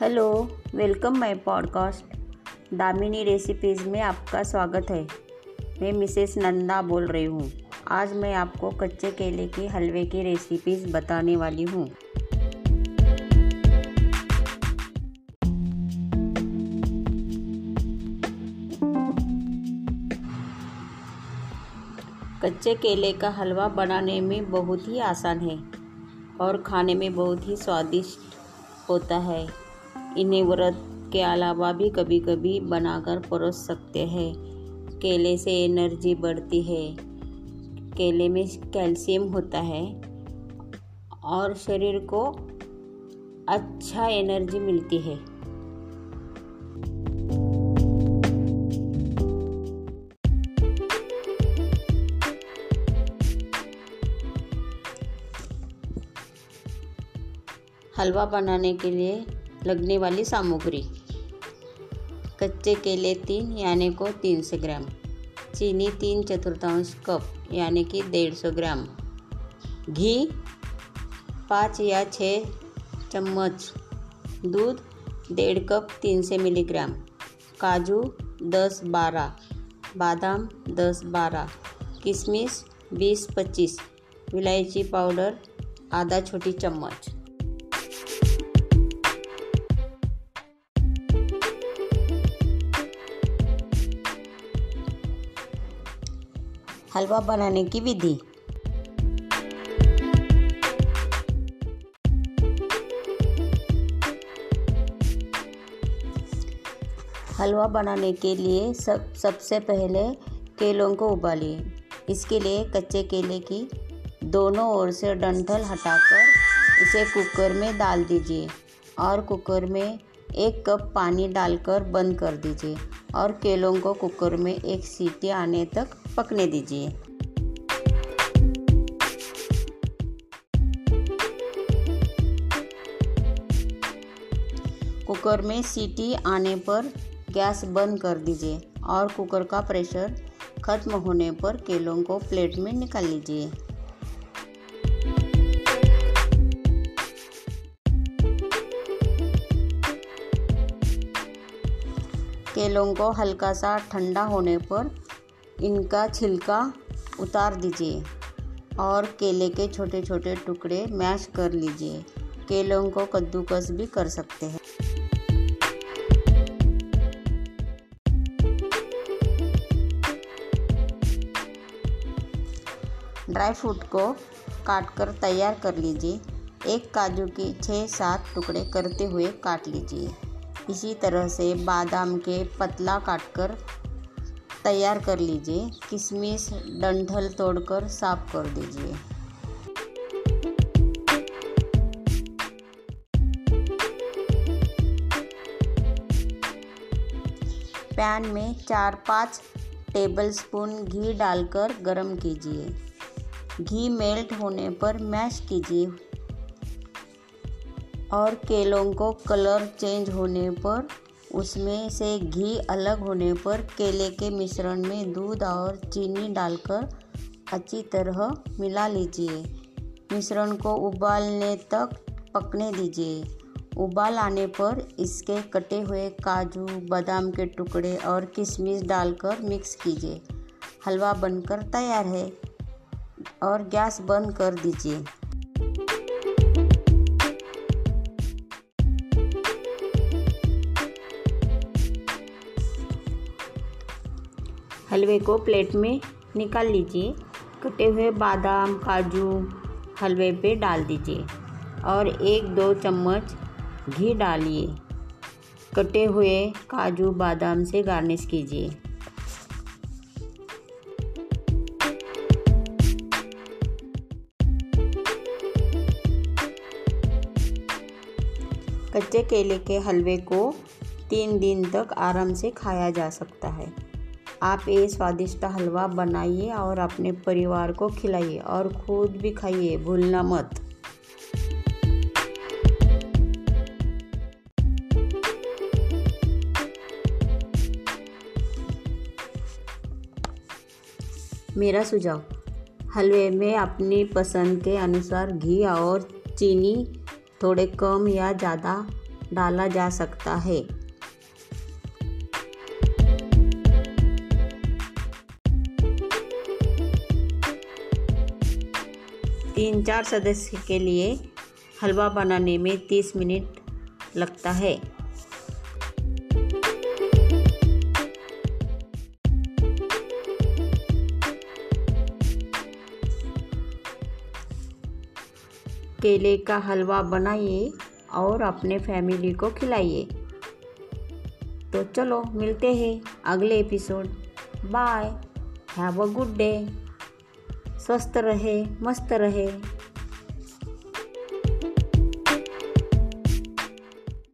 Hello, welcome my podcast. Damini recipes में आपका स्वागत है। मैं मिसेस नंदा बोल रही हूँ। आज मैं आपको कच्चे केले के हलवे की रेसिपीज़ बताने वाली हूँ। कच्चे केले का हलवा बनाने में बहुत ही आसान है और खाने में बहुत ही स्वादिष्ट होता है। इन्हें व्रत के अलावा भी कभी कभी बनाकर परोस सकते हैं। केले से एनर्जी बढ़ती है। केले में कैल्शियम होता है और शरीर को अच्छा एनर्जी मिलती है। हलवा बनाने के लिए लगने वाली सामग्री। कच्चे केले तीन, यानी को तीन सौ ग्राम। चीनी तीन चतुर्थांश कप, यानी कि डेढ़ सौ ग्राम। घी पाँच या छः चम्मच। दूध डेढ़ कप, तीन सौ मिलीग्राम। काजू दस बारह। बादाम दस बारह। किशमिश बीस पच्चीस। इलायची पाउडर आधा छोटी चम्मच। हलवा बनाने की विधि। हलवा बनाने के लिए सब, सबसे पहले केलों को उबालिए। इसके लिए कच्चे केले की दोनों ओर से डंठल हटाकर इसे कुकर में डाल दीजिए और कुकर में एक कप पानी डालकर बंद कर दीजिए। और केलों को कुकर में एक सीटी आने तक पकने दीजिए। कुकर में सीटी आने पर गैस बंद कर दीजिए और कुकर का प्रेशर खत्म होने पर केलों को प्लेट में निकाल लीजिए। केलों को हल्का सा ठंडा होने पर इनका छिलका उतार दीजिए और केले के छोटे छोटे टुकड़े मैश कर लीजिए। केलों को कद्दूकस भी कर सकते हैं। ड्राई फ्रूट को काट कर तैयार कर लीजिए। एक काजू के छः सात टुकड़े करते हुए काट लीजिए। इसी तरह से बादाम के पतला काटकर तैयार कर लीजिए। किशमिश डंठल तोड़कर साफ़ कर दीजिए। पैन में चार पाँच टेबलस्पून घी डालकर गरम कीजिए। घी मेल्ट होने पर मैश कीजिए। और केलों को कलर चेंज होने पर, उसमें से घी अलग होने पर केले के मिश्रण में दूध और चीनी डालकर अच्छी तरह मिला लीजिए। मिश्रण को उबालने तक पकने दीजिए। उबाल आने पर इसके कटे हुए काजू, बादाम के टुकड़े और किशमिश डालकर मिक्स कीजिए। हलवा बनकर तैयार है और गैस बंद कर दीजिए। हलवे को प्लेट में निकाल लीजिए। कटे हुए बादाम, काजू हलवे पे डाल दीजिए और एक दो चम्मच घी डालिए। कटे हुए काजू बादाम से गार्निश कीजिए। कच्चे केले के हलवे को तीन दिन तक आराम से खाया जा सकता है। आप ये स्वादिष्ट हलवा बनाइए और अपने परिवार को खिलाइए और खुद भी खाइए, भूलना मत। मेरा सुझाव, हलवे में अपनी पसंद के अनुसार घी और चीनी थोड़े कम या ज़्यादा डाला जा सकता है। तीन चार सदस्य के लिए हलवा बनाने में तीस मिनट लगता है। केले का हलवा बनाइए और अपने फैमिली को खिलाइए। तो चलो, मिलते हैं अगले episode. Bye, have a good day. स्वस्थ रहे मस्त रहे।